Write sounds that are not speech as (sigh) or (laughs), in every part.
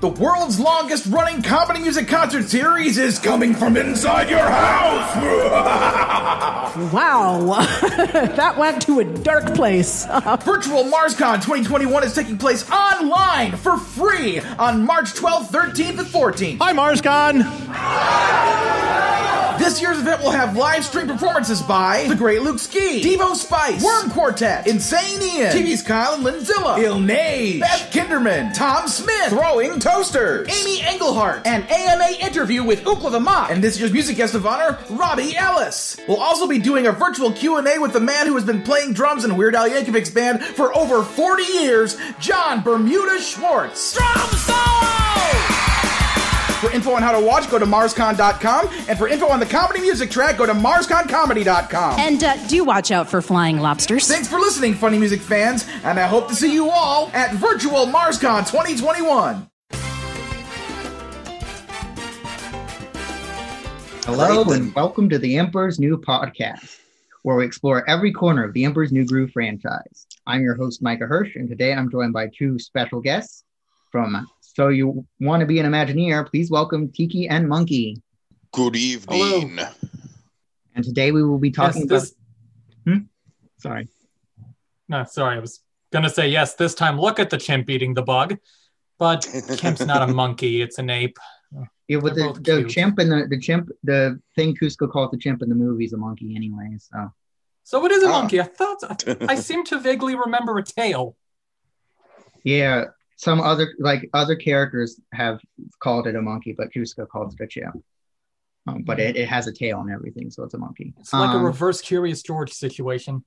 The world's longest running comedy music concert series is coming from inside your house. (laughs) Wow, (laughs) that went to a dark place. (laughs) Virtual MarsCon 2021 is taking place online for free on March 12th, 13th, and 14th. Hi, MarsCon! This year's event will have live stream performances by The Great Luke Ski, Devo Spice, Worm Quartet, Insane Ian, TV's Kyle and Linzilla, Il Nage, Beth Kinderman, Tom Smith, Throwing Toasters, Amy Engelhardt, an AMA interview with Ookla the Mok, and this year's music guest of honor, Robbie Ellis. We'll also be doing a virtual Q&A with the man who has been playing drums in Weird Al Yankovic's band for over 40 years, Jon Bermuda Schwartz. Drum solo! For info on how to watch, go to MarsCon.com. And for info on the comedy music track, go to MarsConComedy.com. And uh, do watch out for flying lobsters. Thanks for listening, funny music fans, and I hope to see you all at Virtual MarsCon 2021. Hello and welcome to the Emperor's New Podcast, where we explore every corner of the Emperor's New Groove franchise. I'm your host, Micah Hirsch, and today I'm joined by two special guests from So You Want to Be an Imagineer. Please welcome Tiki and Monkey. Good evening. And today we will be talking Yes, this, about. Hmm? Sorry. no, sorry, I was gonna say yes. This time, look at the chimp eating the bug, but chimp's not a (laughs) monkey; it's an ape. Yeah, with the, both the chimp and the, the chimp, the thing Kuzco calls the chimp in the movie is a monkey anyway. So So it is a Ah. monkey. I thought I (laughs) seem to vaguely remember a tail. yeah, some other like other characters have called it a monkey, but Kuzco calls it a chimp. Um, but it, it has a tail and everything, so it's a monkey. It's like a Um, reverse Curious George situation.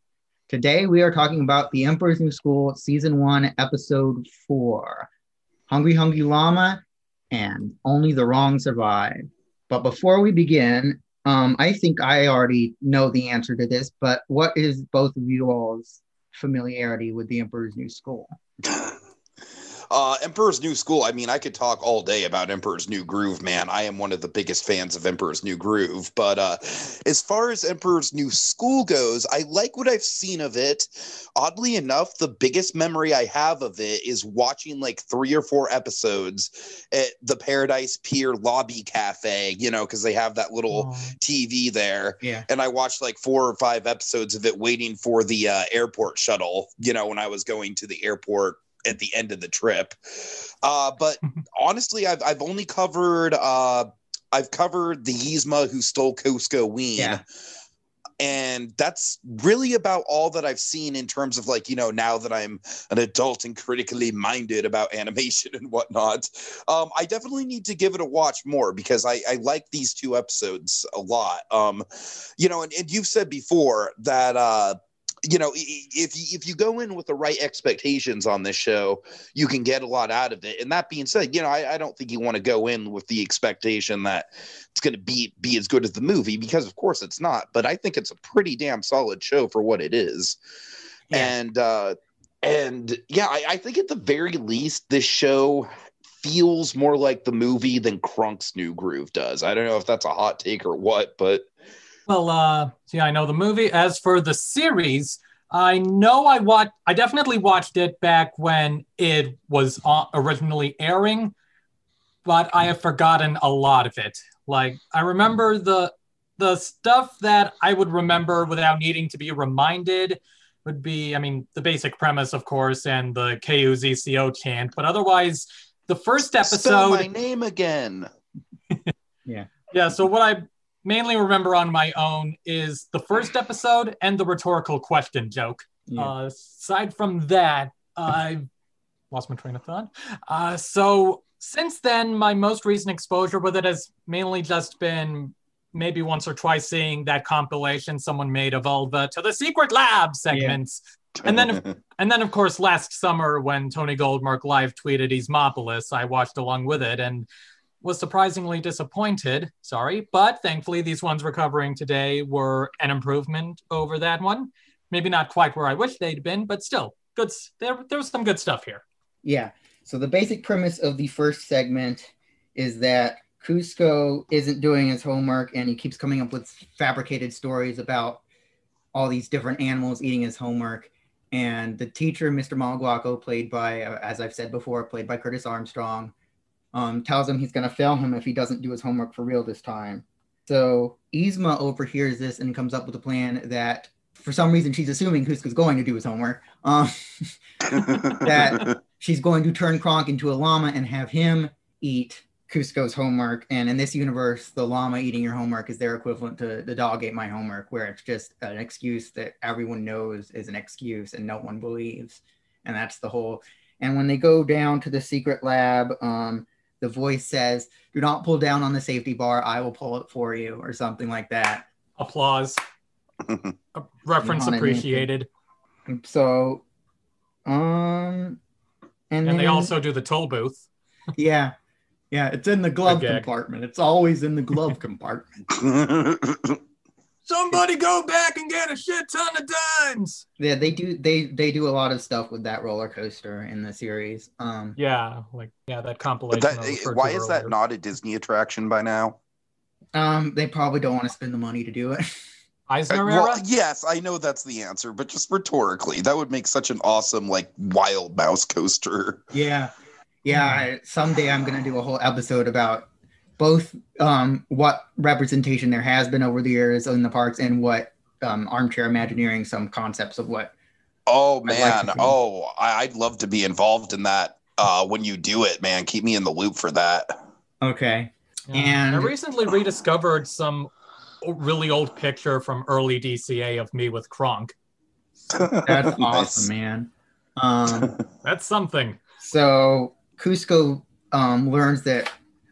Today we are talking about The Emperor's New School, Season 1, Episode 4. Hungry Hungry Llama and Only the Wrong Survive. But before we begin, um, I think I already know the answer to this, but what is both of you all's familiarity with The Emperor's New School? (laughs) Uh, Emperor's New School. I mean, I could talk all day about Emperor's New Groove, man. I am one of the biggest fans of Emperor's New Groove. But uh, as far as Emperor's New School goes, I like what I've seen of it. Oddly enough, the biggest memory I have of it is watching like three or four episodes at the Paradise Pier Lobby Cafe, you know, because they have that little Oh. TV there. Yeah. and I watched like four or five episodes of it waiting for the uh, airport shuttle, you know, when I was going to the airport at the end of the trip. Uh, but (laughs) honestly, I've, I've only covered, uh, I've covered the Yzma who stole Kuzcoween. Yeah. And that's really about all that I've seen in terms of like, you know, now that I'm an adult and critically minded about (laughs) animation and whatnot. Um, I definitely need to give it a watch more because I, I like these two episodes a lot. Um, you know, and, and you've said before that uh, you know, if you, if you go in with the right expectations on this show, you can get a lot out of it. And that being said, you know, I, I don't think you want to go in with the expectation that it's going to be be as good as the movie because, of course, it's not. But I think it's a pretty damn solid show for what it is. Yeah. And uh, and yeah, I, I think at the very least, this show feels more like the movie than Kronk's New Groove does. I don't know if that's a hot take or what, but Well, uh, see, I know the movie. As for the series, I know I watched. I definitely watched it back when it was uh, originally airing, but I have forgotten a lot of it. Like I remember the the stuff that I would remember without needing to be reminded would be, I mean, the basic premise, of course, and the KUZCO chant. But otherwise, the first spell episode. my name again. (laughs) Yeah. Yeah, so what I mainly remember on my own is the first episode and the rhetorical question joke. Yeah. Uh, aside from that, I lost my train of thought. Uh, so since then, my most recent exposure with it has mainly just been maybe once or twice seeing that compilation someone made of all the to the secret lab segments. And then, and then, of course, last summer when Tony Goldmark live tweeted Yzmopolis, I watched along with it and was surprisingly disappointed. Sorry, but thankfully these ones we're covering today were an improvement over that one. Maybe not quite where I wish they'd been, but still good. There, there was some good stuff here. Yeah. So the basic premise of the first segment is that Kuzco isn't doing his homework and he keeps coming up with fabricated stories about all these different animals eating his homework. And the teacher, Mr. Moleguaco, played by, uh, as I've said before, played by Curtis Armstrong, um, tells him he's going to fail him if he doesn't do his homework for real this time. So Yzma overhears this and comes up with a plan that, for some reason, she's assuming Kuzco's going to do his homework. Um, (laughs) that she's going to turn Kronk into a llama and have him eat Kuzco's homework. And in this universe, the llama eating your homework is their equivalent to the dog ate my homework, where it's just an excuse that everyone knows is an excuse and no one believes. And that's the whole. And when they go down to the secret lab, um, the voice says, "Do not pull down on the safety bar. I will pull it for you," or something like that. Applause. (laughs) A reference Johanna appreciated. So, um, and, And they also do the toll booth. yeah, yeah, it's in the glove compartment. It's always in the glove (laughs) compartment. (laughs) Somebody go back and get a shit ton of dimes. Yeah, they do. They they do a lot of stuff with that roller coaster in the series. Um, Yeah, like yeah, that compilation. That, why is that not a Disney attraction by now? um, they probably don't want to spend the money to do it. (laughs) Eisner Uh, well, yes, I know that's the answer, but just rhetorically, that would make such an awesome, like, wild mouse coaster. yeah, yeah. Someday I'm gonna do a whole episode about both um what representation there has been over the years in the parks and what um armchair imagineering some concepts of what Oh I'd like man, oh, I, I'd love to be involved in that. Uh, when you do it, man, keep me in the loop for that. okay Yeah. and- I recently rediscovered some really old picture from early DCA of me with Kronk. that's (laughs) Nice. awesome man um (laughs) That's something. So Kuzco um, learns that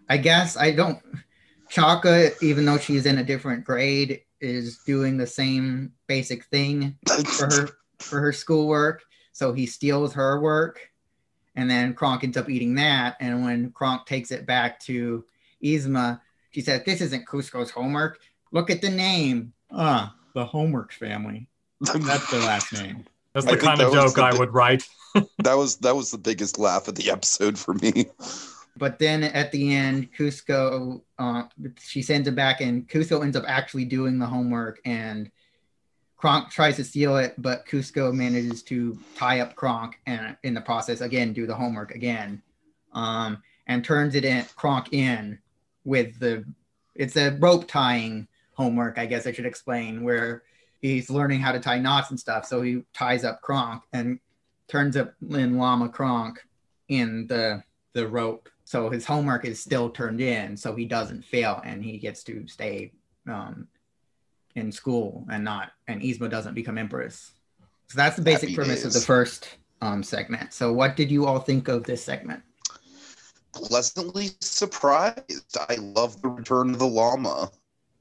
I guess I don't. Chaca, even though she's in a different grade, is doing the same basic thing for her for her schoolwork. So he steals her work, and then Kronk ends up eating that. And when Kronk takes it back to Yzma, she says, "This isn't Kuzco's homework. Look at the name. Ah, the Homework family. That's their last name." That's the think kind of joke the I big- would write. (laughs) that was that was the biggest laugh of the episode for me. (laughs) But then at the end, Kuzco, uh, she sends it back, and Kuzco ends up actually doing the homework, and Kronk tries to steal it, but Kuzco manages to tie up Kronk, and in the process, again, do the homework again, um, and turns it in Kronk in with the it's a rope tying homework, I guess I should explain, where he's learning how to tie knots and stuff. So he ties up Kronk and turns up in Llama Kronk in the the rope. So his homework is still turned in, so he doesn't fail and he gets to stay um, in school and not and Yzma doesn't become empress. So that's the basic Happy premise of the first um, segment. So what did you all think of this segment? Pleasantly surprised. I love the return of the llama.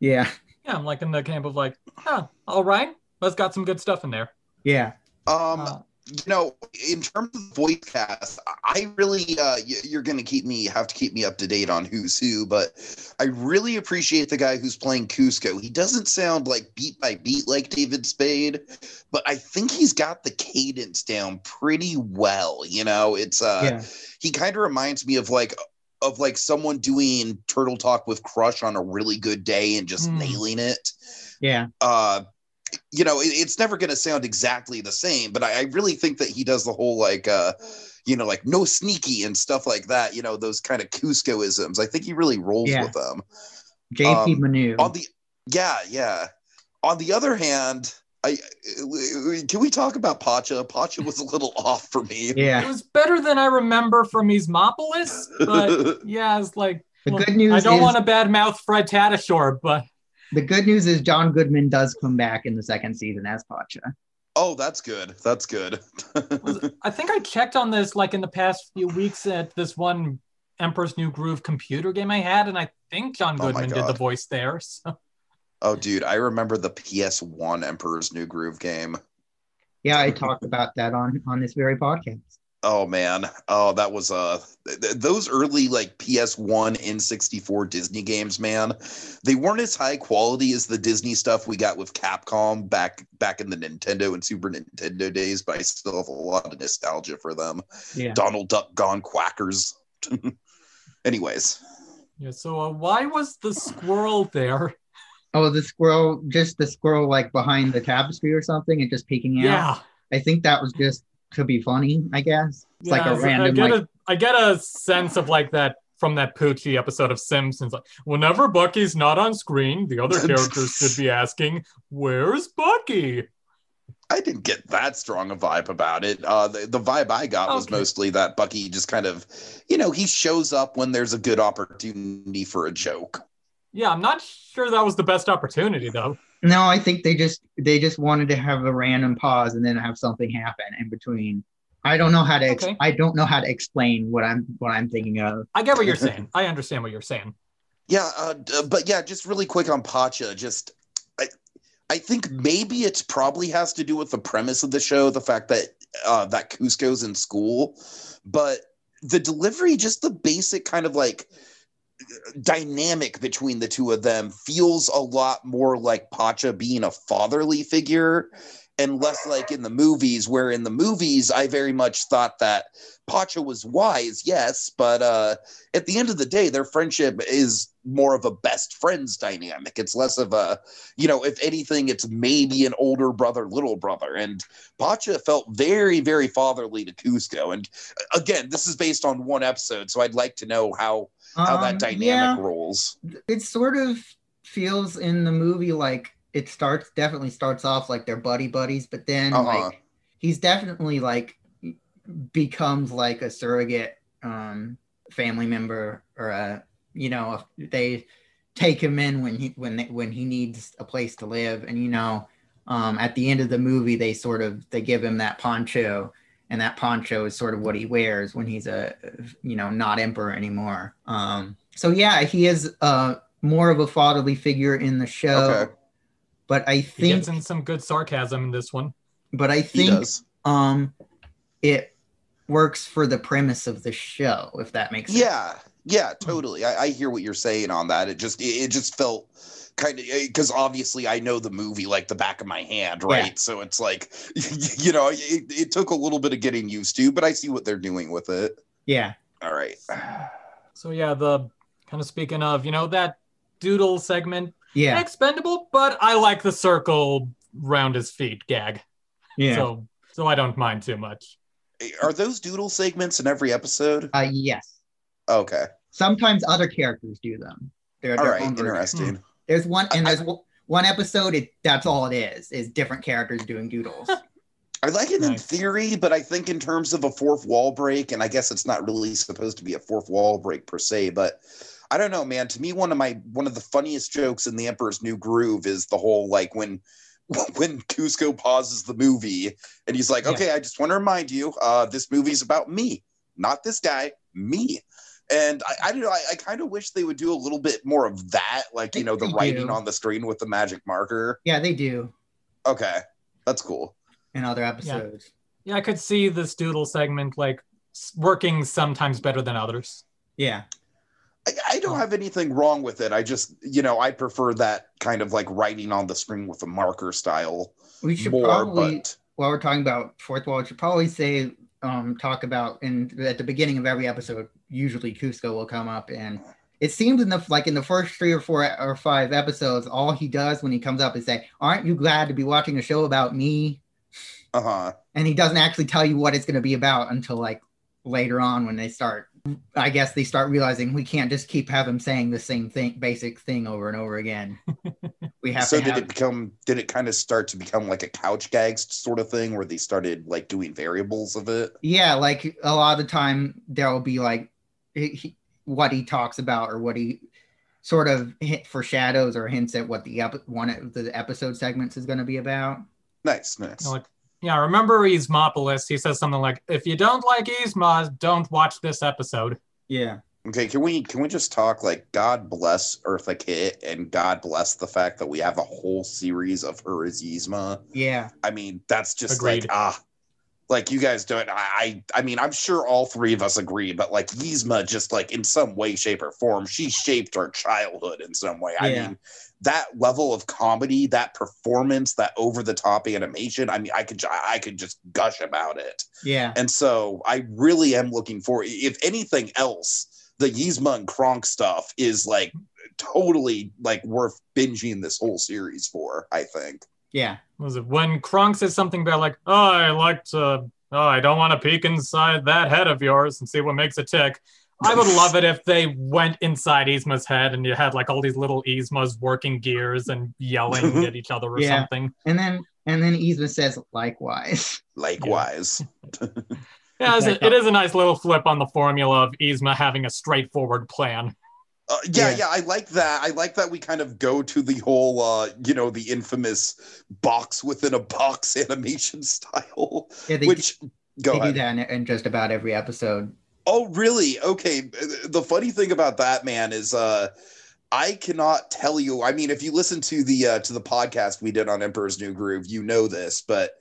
Yeah, Yeah, I'm like in the camp of like, huh, all right. That's got some good stuff in there. yeah, Um, Uh, you know, in terms of voice cast, I really uh, you're gonna keep me have to keep me up to date on who's who, but I really appreciate the guy who's playing Kuzco. He doesn't sound like beat by beat like David Spade, but I think he's got the cadence down pretty well. You know, it's uh yeah, he kind of reminds me of like of like someone doing turtle talk with crush on a really good day and just Hmm. nailing it yeah, uh you know it, it's never going to sound exactly the same but I, I really think that he does the whole like uh you know like no sneaky and stuff like that you know those kind of Kuzcoisms. I think he really rolls Yeah. with them. JP Um, Manoux. on the yeah yeah. On the other hand i can we talk about pacha? Pacha was a little (laughs) off for me. Yeah, it was better than I remember from Yzmopolis, but (laughs) yeah, it's like the well, good news I don't is want to badmouth Fred Tatasciore, but the good news is John Goodman does come back in the second season as Pacha. oh that's good that's good I think I checked on this like in the past few weeks at this one Emperor's New Groove computer game I had, and I think John Oh Goodman did the voice there. So oh dude i remember the ps1 emperor's new groove game Yeah, I talked about that on on this very podcast. Oh man. Oh, that was uh th- th- those early like PS1 N64 Disney games, man. They weren't as high quality as the Disney stuff we got with Capcom back back in the Nintendo and Super Nintendo days, but I still have a lot of nostalgia for them. Yeah. Donald Duck Gone Quackers. (laughs) Anyways, yeah, so uh, why was the squirrel there? Oh, the squirrel, just the squirrel like behind the tapestry or something and just peeking out. Yeah, I think that was just to be funny, I guess. It's like yeah, a random I get like a I get a sense of like that from that Poochie episode of Simpsons. Like, whenever Bucky's not on screen, the other characters should be asking, "Where's Bucky?" I didn't get that strong a vibe about it. Uh, the, the vibe I got was mostly that Bucky just kind of, you know, he shows up when there's a good opportunity for a joke. Yeah, I'm not sure that was the best opportunity though. No, I think they just they just wanted to have a random pause and then have something happen in between. I don't know how to ex- Okay. I don't know how to explain what I'm what I'm thinking of. I get what you're saying. I understand what you're saying. Yeah, uh, d- but yeah, just really quick on Pacha. Just, I, I think maybe it probably has to do with the premise of the show, the fact that uh, that Kuzco's in school, but the delivery, just the basic kind of like dynamic between the two of them feels a lot more like Pacha being a fatherly figure and less like in the movies where in the movies I very much thought that Pacha was wise yes but uh at the end of the day their friendship is more of a best friends dynamic. It's less of a you know if anything it's maybe an older brother little brother. And Pacha felt very very fatherly to Kuzco. And uh, again this is based on one episode so I'd like to know how how Um, that dynamic yeah, rolls. It sort of feels in the movie like it starts definitely starts off like they're buddy buddies, but then Uh-huh. like he's definitely like becomes like a surrogate um family member or a you know they take him in when he when they, when he needs a place to live. And you know um at the end of the movie they sort of they give him that poncho and that poncho is sort of what he wears when he's a you know not emperor anymore um so yeah he is uh more of a fatherly figure in the show Okay. but i think He think gets in some good sarcasm in this one. but i think um it works for the premise of the show if that makes sense Yeah, yeah, hmm. totally. I, I hear what you're saying on that. It just it, it just felt kind of eh, because obviously I know the movie like the back of my hand, right? Yeah. So it's like (laughs) you know it, it took a little bit of getting used to, but I see what they're doing with it. yeah All right. (sighs) So yeah, the kind of speaking of, you know, that doodle segment, yeah expendable, but I like the circle round his feet gag. yeah So so I don't mind too much. Eh, are those doodle segments in every episode? uh yes Okay. Sometimes other characters do them they're All their right. own version. Interesting. there's one and there's one- one episode it that's all it is is different characters doing doodles I like it in theory, but I think in terms of a fourth wall break, and I guess it's not really supposed to be a fourth wall break per se, but I don't know, man. To me, one of my one of the funniest jokes in the Emperor's New Groove is the whole like when (laughs) when Kuzco pauses the movie and he's like, Yeah. "Okay, I just want to remind you, uh, this movie's about me, not this guy, me." And I, I don't know. I, I kind of wish they would do a little bit more of that, like you know, the writing do. on the screen with the magic marker. yeah they do Okay, that's cool. in other episodes Yeah, I could see this doodle segment like working sometimes better than others. yeah I, I don't Oh. have anything wrong with it. I just, you know, I prefer that kind of like writing on the screen with a marker style we should more. probably but while we're talking about fourth wall, we should probably say um talk about in at the beginning of every episode. Usually, Kuzco will come up, and it seems in the like in the first three or four or five episodes, all he does when he comes up is say, "Aren't you glad to be watching a show about me?" uh huh. And he doesn't actually tell you what it's going to be about until like later on when they start. I guess they start realizing we can't just keep have them saying the same thing, basic thing over and over again. (laughs) We have So to did have, it become? Did it kind of start to become like a couch gags sort of thing where they started like doing variables of it? yeah like a lot of the time there will be like he, he- what he talks about or what he sort of hint foreshadows or hints at what the ep- one of the episode segments is going to be about Nice, nice. You know, like, yeah, remember Yzmopolis? He says something like, "If you don't like Yzma, don't watch this episode." yeah Okay, can we can we just talk like God bless Eartha Kitt and God bless the fact that we have a whole series of her as Yzma. yeah I mean, that's just Agreed. like ah, like you guys don't. I, I I mean, I'm sure all three of us agree, but like Yzma, just like in some way, shape, or form, she shaped our childhood in some way. I mean, that level of comedy, that performance, that over the top animation. I mean, I could I could just gush about it. yeah And so I really am looking for, if anything else, the Yzma and Kronk stuff is like totally like worth binging this whole series for. I think. yeah Was it when Kronk says something about like, "Oh, I like to, oh, I don't want to peek inside that head of yours and see what makes it tick." I would love it if they went inside Yzma's head and you had like all these little Yzmas working gears and yelling (laughs) at each other or Yeah. something. And then and then Yzma says likewise. Likewise. Yeah, it's a- Exactly. it is a nice little flip on the formula of Yzma having a straightforward plan. Uh, yeah, Yeah. yeah, I like that. I like that we kind of go to the whole, uh, you know, the infamous box within a box (laughs) animation style. Yeah, they, which go they do that in, in just about every episode. Oh, really? Okay. The funny thing about that, man, is uh I cannot tell you. I mean, if you listen to the uh to the podcast we did on Emperor's New Groove, you know this, but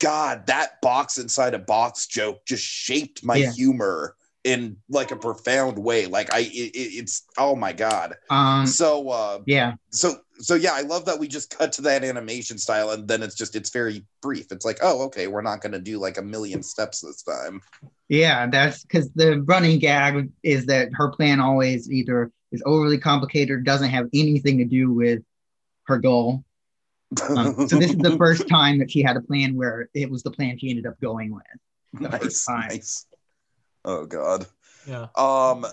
God, that box inside a box joke just shaped my Yeah. humor in like a profound way. Like I it, it- it's oh my god. Um, So uh yeah, so so yeah, I love that we just cut to that animation style and then it's just it's very brief. It's like, oh, okay, we're not gonna do like a million steps this time. yeah, that's because the running gag is that her plan always either is overly complicated or doesn't have anything to do with her goal. Um, so this is the (laughs) first time that she had a plan where it was the plan she ended up going with. nice, nice. Oh god. Yeah. Um,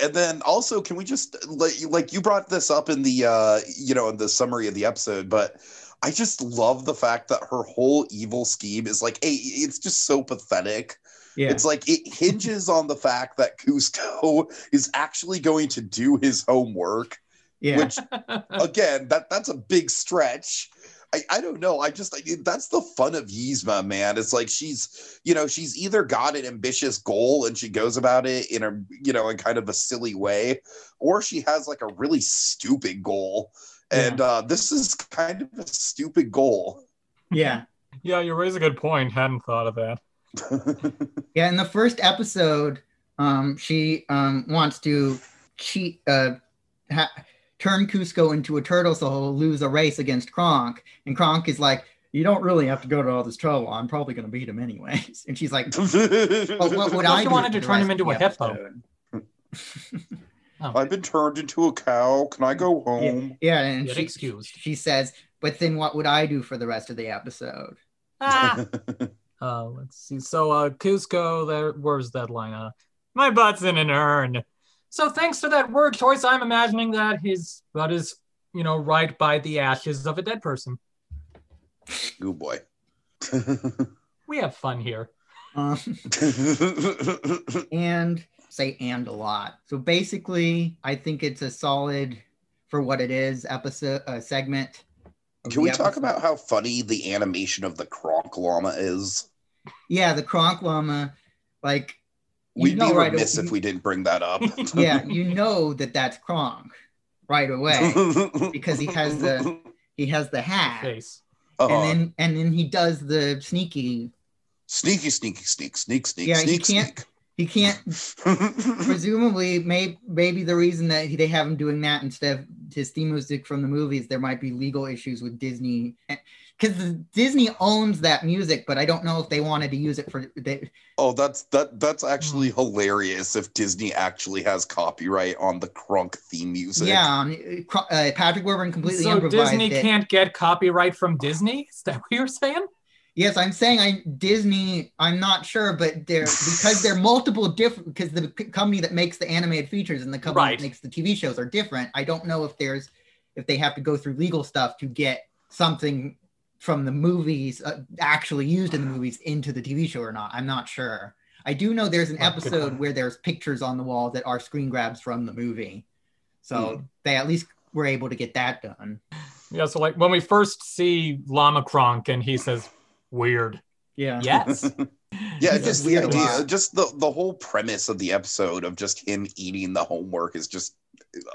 and then also, can we just like like you brought this up in the uh you know in the summary of the episode, but I just love the fact that her whole evil scheme is like, hey, it's just so pathetic. Yeah, It's like it hinges on the fact that Kuzco (laughs) is actually going to do his homework, yeah, which (laughs) again, that that's a big stretch. I, I don't know. I just I, that's the fun of Yzma, man. It's like she's you know she's either got an ambitious goal and she goes about it in a you know in kind of a silly way, or she has like a really stupid goal. And uh, this is kind of a stupid goal. yeah. Yeah, you raise a good point. Hadn't thought of that. (laughs) Yeah, in the first episode, um, she um, wants to cheat, uh, ha- turn Kuzco into a turtle so he'll lose a race against Kronk. And Kronk is like, You don't really have to go to all this trouble. I'm probably going to beat him anyways. (laughs) And she's like, (laughs) But what would I she do wanted to turn him into a hippo. (laughs) Oh, I've been turned into a cow. Can I go home? Yeah, and Get she, excused. she says, But then what would I do for the rest of the episode? ah. Uh, let's see. So, uh, Kuzco, there, where's that line? Uh, my butt's in an urn. So, thanks to that word choice, I'm imagining that his butt is, you know, right by the ashes of a dead person. Good boy. (laughs) (laughs) We have fun here. Um, and say and a lot. So basically, I think it's a solid for what it is episode uh, segment. Can the we talk about how funny the animation of the Kronk llama is? Yeah, the Kronk llama, like you We'd be right remiss away- if we didn't bring that up. yeah, (laughs) you know that that's Kronk right away (laughs) because he has the he has the hat, Face. Uh-huh. and then and then he does the sneaky. sneaky, sneaky, sneak, sneak, sneak, Yeah, he sneak, can't- He can't (laughs) presumably may, maybe the reason that they have him doing that instead of his theme music from the movies there might be legal issues with disney because disney owns that music but i don't know if they wanted to use it for they, oh, that's that. That's actually hilarious. If Disney actually has copyright on the Kronk theme music. yeah um, uh, patrick Warburton completely So, improvised Disney it. can't get copyright from Disney? Is that what you're saying? yes i'm saying i disney i'm not sure but they're because they're multiple different because the company that makes the animated features and the company Right. that makes the tv shows are different i don't know if there's if they have to go through legal stuff to get something from the movies uh, actually used in the movies into the tv show or not. I'm not sure. I do know there's an Oh, episode where there's pictures on the wall that are screen grabs from the movie. So Hmm. they at least were able to get that done. Yeah, so like when we first see Llama Kronk and he says, weird. yeah. Yes. (laughs) Yeah, He's just the idea, just the the whole premise of the episode of just him eating the homework is just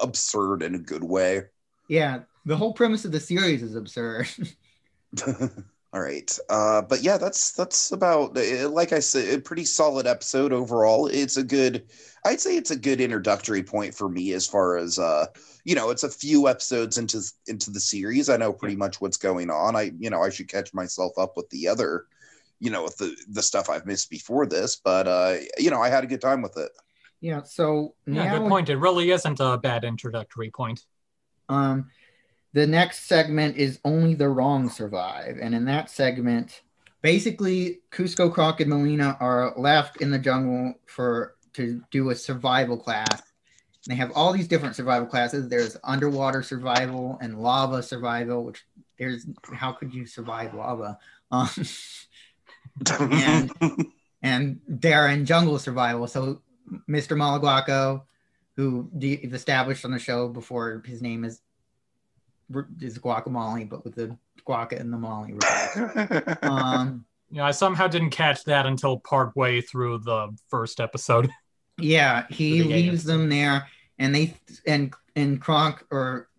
absurd in a good way. yeah the whole premise of the series is absurd (laughs) (laughs) All right, uh, but yeah, that's that's about uh, like I said, a pretty solid episode overall. It's a good, I'd say it's a good introductory point for me as far as uh, you know, it's a few episodes into into the series. I know pretty much what's going on. I you know I should catch myself up with the other, you know, with the the stuff I've missed before this, but uh, you know, I had a good time with it. Yeah, so Yeah, good point. It really isn't a bad introductory point. um the next segment is only the wrong survive. And in that segment, basically Kuzco, Kronk, and Malina are left in the jungle for to do a survival class. They have all these different survival classes. There's underwater survival and lava survival, which there's how could you survive lava? Um, (laughs) and and they're in jungle survival. So Mr. Moleguaco, who de- is established on the show before his name is is guacamole, but with the guaca and the molly. (laughs) um, Yeah, I somehow didn't catch that until part way through the first episode. yeah, he The leaves them there, and they and and Kronk or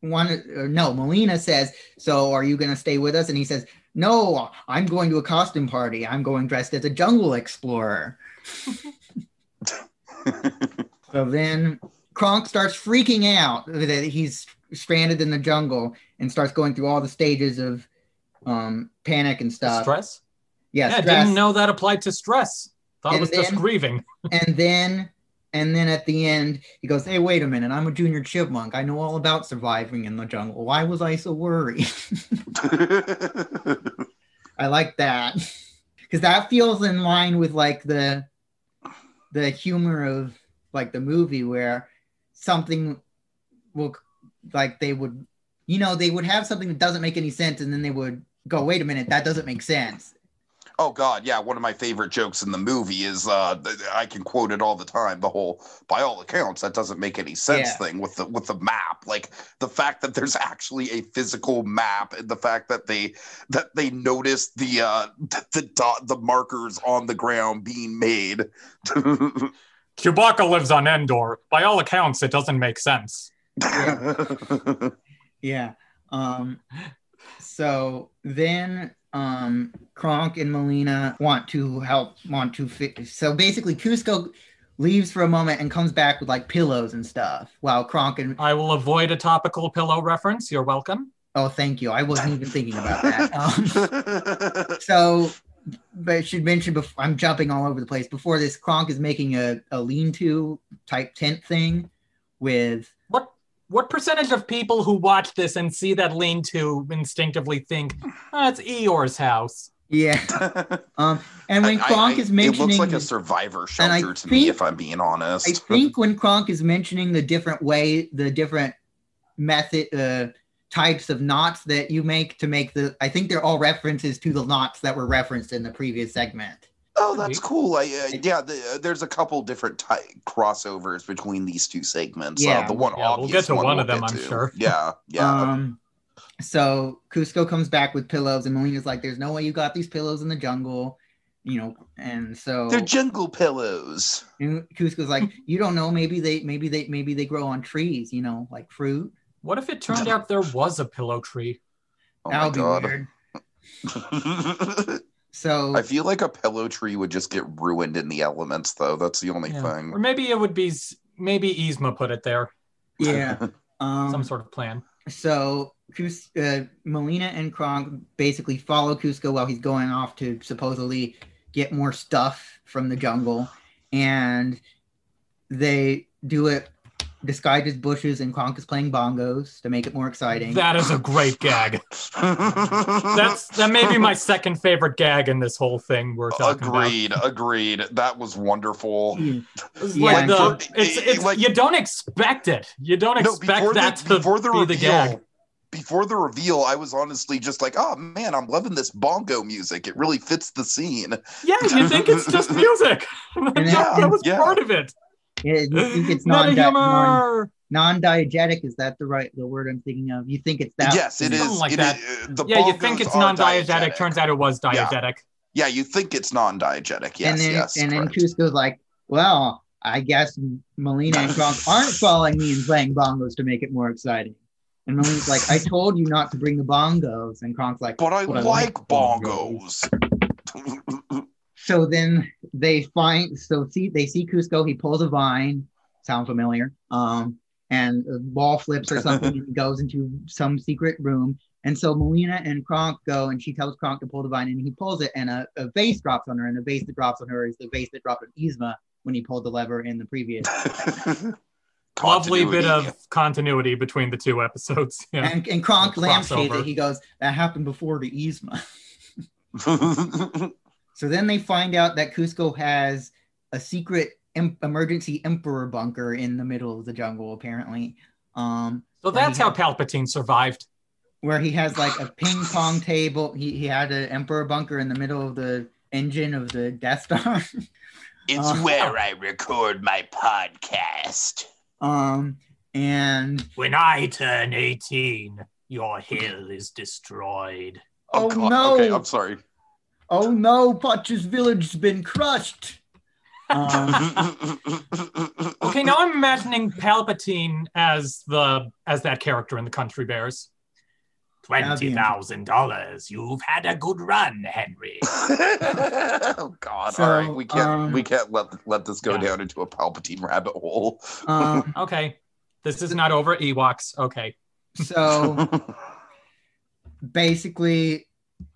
one or no, Malina says, "So are you going to stay with us?" And he says, "No, I'm going to a costume party. I'm going dressed as a jungle explorer." (laughs) So then Kronk starts freaking out that he's stranded in the jungle and starts going through all the stages of um, panic and stuff. stress? Yeah, Yeah, stress. didn't know that applied to stress. Thought it And was just grieving. (laughs) and then and then at the end he goes, "Hey, wait a minute! I'm a junior chipmunk. I know all about surviving in the jungle. Why was I so worried?" (laughs) I like that because that feels in line with like the the humor of like the movie where something will like they would you know they would have something that doesn't make any sense and then they would go wait a minute that doesn't make sense oh God, yeah. One of my favorite jokes in the movie is uh, I can quote it all the time. The whole, by all accounts, that doesn't make any sense Yeah. thing with the with the map. Like the fact that there's actually a physical map, and the fact that they that they noticed the uh, the, the dot the markers on the ground being made. (laughs) Chewbacca lives on Endor. By all accounts, it doesn't make sense. (laughs) yeah. Um so then um Kronk and Malina want to help want to fix so basically Kuzco leaves for a moment and comes back with like pillows and stuff while Kronk and I will avoid a topical pillow reference. You're welcome. oh thank you. I wasn't even thinking about that. (laughs) Um, so but I should mention before I'm jumping all over the place. Before this Kronk is making a, a lean-to type tent thing with What what percentage of people who watch this and see that lean to instinctively think, oh, it's Eeyore's house? yeah (laughs) um and when I- Kronk I- is mentioning it looks like a survivor shelter to me, if I'm being honest. I think when Kronk is mentioning the different way, the different method, uh, types of knots that you make to make the, I think they're all references to the knots that were referenced in the previous segment. Oh, that's cool. I, uh, yeah, the, uh, there's a couple different ty- crossovers between these two segments. Yeah. uh, the one Yeah, we'll obvious get to one, one we'll of them, I'm to. sure. Yeah, (laughs) yeah. Um, so Kuzco comes back with pillows, and Malina's like, "There's no way you got these pillows in the jungle," you know. And so They're jungle pillows. and Kuzco's like, (laughs) "You don't know. Maybe they, maybe they, maybe they grow on trees. You know, like fruit. What if it turned out there was a pillow tree? Oh that my would be weird." (laughs) So I feel like a pillow tree would just get ruined in the elements, though. That's the only Yeah. thing. Or maybe it would be maybe Yzma put it there. yeah. (laughs) Um, Some sort of plan. so Cus- uh, Malina and Kronk basically follow Kuzco while he's going off to supposedly get more stuff from the jungle, and they do it disguised as bushes, and Kronk is playing bongos to make it more exciting. That is a great gag. That's that may be my second favorite gag in this whole thing we're talking agreed. Agreed. That was wonderful. Yeah. It's Yeah, like the for- it's it's like- you don't expect it. You don't No, expect before that the, to before the be reveal, the gag. before the reveal, I was honestly just like, "Oh man, I'm loving this bongo music. It really fits the scene." Yeah, you think it's just (laughs) music. (laughs) then- that, that was yeah. part of it. Yeah, you think it's non non non-diegetic Is that the right the word I'm thinking of? You think it's that? yes, it is. Something like it that. is- uh, the Yeah, you think it's non-diegetic. Turns out it was Yeah. diegetic. Yeah, you think it's non-diegetic. Yes, and then yes. and then correct. Kuzco's like, well, I guess Malina and Kronk (laughs) aren't following me and playing bongos to make it more exciting. And Malina's like, I told you not to bring the bongos. And Kronk's like, but I "But like bongos. (laughs) So then they find, so see, they see Kuzco. He pulls a vine. Sound familiar? Um, and a wall flips or something, and (laughs) he goes into some secret room. And so Malina and Kronk go, and she tells Kronk to pull the vine, and he pulls it, and a, a vase drops on her, and the vase that drops on her is the vase that dropped on Yzma when he pulled the lever in the previous. (laughs) (laughs) Lovely bit of continuity between the two episodes. Yeah. And, and Kronk lampshades it. He goes, that happened before to Yzma. So then they find out that Kuzco has a secret em- emergency emperor bunker in the middle of the jungle, apparently. Um, So that's how had- Palpatine survived. where he has like a ping pong table. He he had an emperor bunker in the middle of the engine of the Death Star. (laughs) It's Uh, where I record my podcast. um, and When I turn 18, your hill is destroyed. Oh, God. no. Okay, I'm sorry. Oh no, Potch's village's been crushed. Um, (laughs) Okay, now I'm imagining Palpatine as the as that character in the Country Bears. Twenty thousand dollars. You've had a good run, Henry. (laughs) oh God! So, All right, we can't um, we can't let let this go Yeah. down into a Palpatine rabbit hole. um, (laughs) Okay, this is not over. Ewoks. Okay. so basically,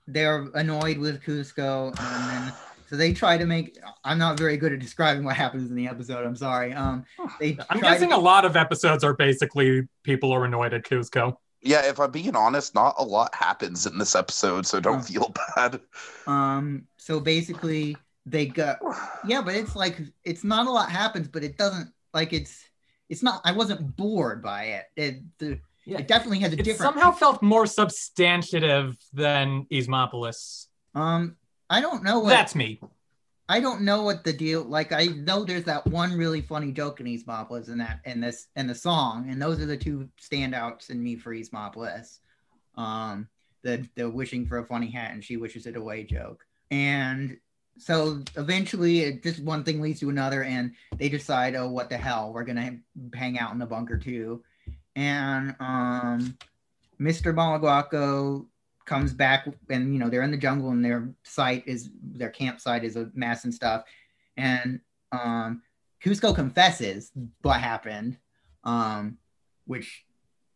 they're annoyed with Kuzco, and then so they try to make. I'm not very good at describing what happens in the episode. I'm sorry. Um, they I'm guessing to, a lot of episodes are basically people are annoyed at Kuzco. yeah, if I'm being honest, not a lot happens in this episode, so don't Oh. feel bad. Um, so basically, they go, yeah, but it's like it's not a lot happens, but it doesn't like it's it's not. I wasn't bored by it. It the, Yeah. it definitely has a It different. somehow felt more substantive than Yzmopolis. um, I don't know what That's me. I don't know what the deal. Like I know there's that one really funny joke in Yzmopolis and that and this and the song, and those are the two standouts in me for Yzmopolis. Um, the the wishing for a funny hat and she wishes it away joke, and so eventually it just one thing leads to another, and they decide, oh, what the hell, we're gonna hang out in the bunker too, and um, Mr. Moleguaco comes back and you know they're in the jungle and their site is their campsite is a mess and stuff and um Kuzco confesses what happened um which